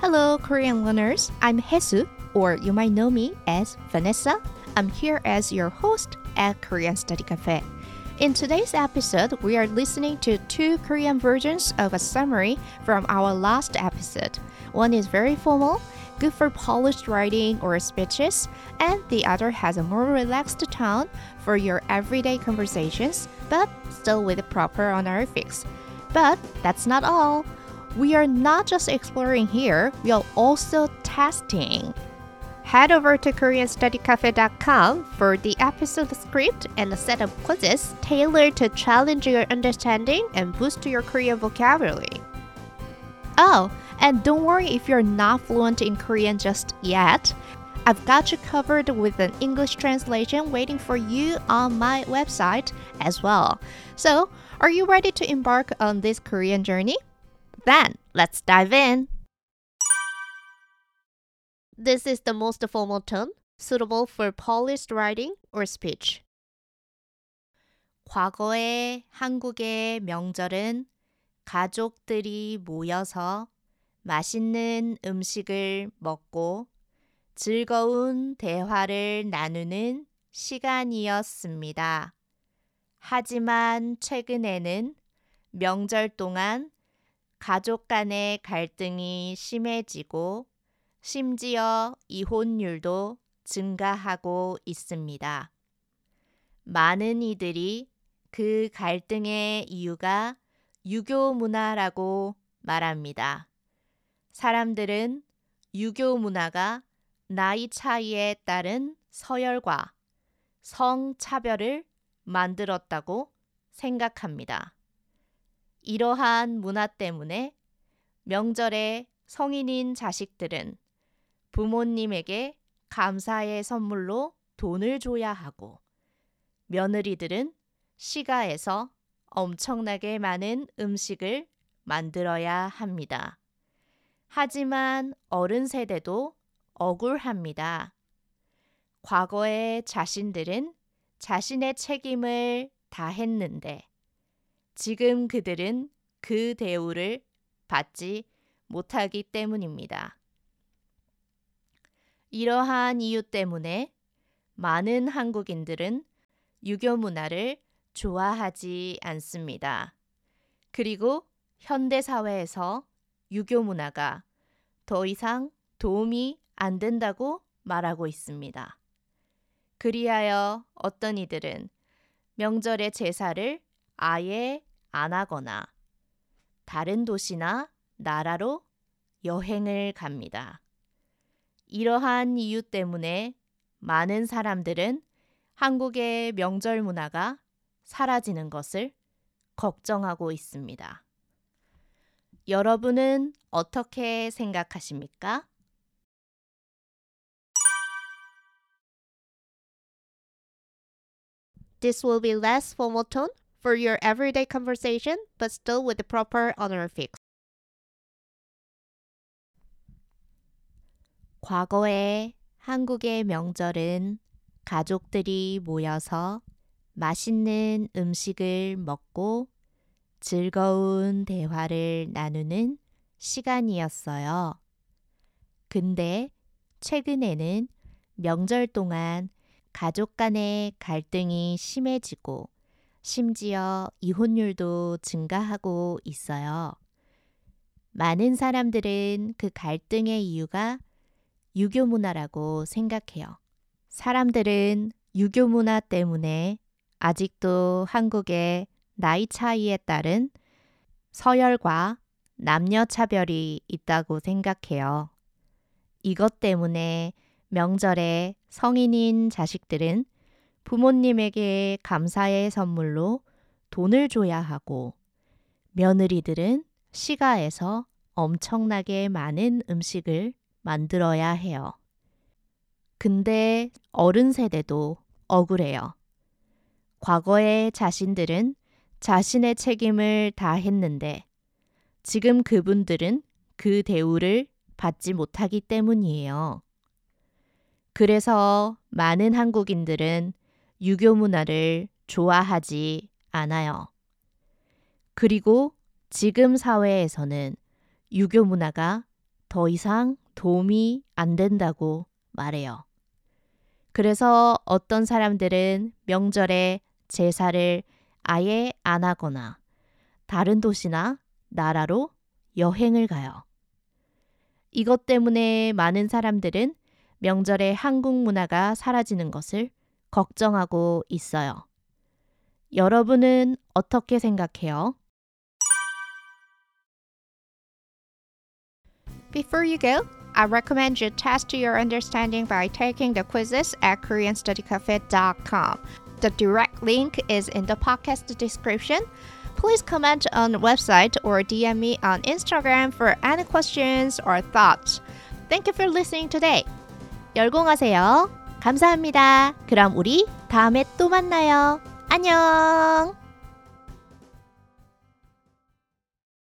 Hello, Korean learners. I'm Hesu, or you might know me as Vanessa. I'm here as your host at Korean Study Cafe. In today's episode, we are listening to two Korean versions of a summary from our last episode. One is very formal, good for polished writing or speeches, and the other has a more relaxed tone for your everyday conversations, but still with proper honorifics. But that's not all. We are not just exploring here, we are also testing. Head over to KoreanStudyCafe.com for the episode script and a set of quizzes tailored to challenge your understanding and boost your Korean vocabulary. Oh, and don't worry if you're not fluent in Korean just yet. I've got you covered with an English translation waiting for you on my website as well. So, are you ready to embark on this Korean journey? Then, let's dive in. This is the most formal tone, suitable for polished writing or speech. 과거의 한국의 명절은 가족들이 모여서 맛있는 음식을 먹고 즐거운 대화를 나누는 시간이었습니다. 하지만 최근에는 명절 동안 가족 간의 갈등이 심해지고 심지어 이혼율도 증가하고 있습니다. 많은 이들이 그 갈등의 이유가 유교 문화라고 말합니다. 사람들은 유교 문화가 나이 차이에 따른 서열과 성차별을 만들었다고 생각합니다. 이러한 문화 때문에 명절에 성인인 자식들은 부모님에게 감사의 선물로 돈을 줘야 하고 며느리들은 시가에서 엄청나게 많은 음식을 만들어야 합니다. 하지만 어른 세대도 억울합니다. 과거의 자신들은 자신의 책임을 다했는데 지금 그들은 그 대우를 받지 못하기 때문입니다. 이러한 이유 때문에 많은 한국인들은 유교 문화를 좋아하지 않습니다. 그리고 현대 사회에서 유교 문화가 더 이상 도움이 안 된다고 말하고 있습니다. 그리하여 어떤 이들은 명절의 제사를 아예 안 하거나 다른 도시나 나라로 여행을 갑니다. 이러한 이유 때문에 많은 사람들은 한국의 명절 문화가 사라지는 것을 걱정하고 있습니다. 여러분은 어떻게 생각하십니까? For your everyday conversation, but still with the proper honorifics. 과거에 한국의 명절은 가족들이 모여서 맛있는 음식을 먹고 즐거운 대화를 나누는 시간이었어요. 근데 최근에는 명절 동안 가족 간의 갈등이 심해지고 심지어 이혼율도 증가하고 있어요. 많은 사람들은 그 갈등의 이유가 유교 문화라고 생각해요. 사람들은 유교 문화 때문에 아직도 한국의 나이 차이에 따른 서열과 남녀 차별이 있다고 생각해요. 이것 때문에 명절에 성인인 자식들은 부모님에게 감사의 선물로 돈을 줘야 하고 며느리들은 시가에서 엄청나게 많은 음식을 만들어야 해요. 근데 어른 세대도 억울해요. 과거의 자신들은 자신의 책임을 다 했는데 지금 그분들은 그 대우를 받지 못하기 때문이에요. 그래서 많은 한국인들은 유교 문화를 좋아하지 않아요. 그리고 지금 사회에서는 유교 문화가 더 이상 도움이 안 된다고 말해요. 그래서 어떤 사람들은 명절에 제사를 아예 안 하거나 다른 도시나 나라로 여행을 가요. 이것 때문에 많은 사람들은 명절에 한국 문화가 사라지는 것을 걱정하고 있어요. 여러분은 어떻게 생각해요? Before you go, I recommend you test your understanding by taking the quizzes at koreanstudycafe.com. The direct link is in the podcast description. Please comment on the website or DM me on Instagram for any questions or thoughts. Thank you for listening today. 열공하세요. 감사합니다. 그럼 우리 다음에 또 만나요. 안녕!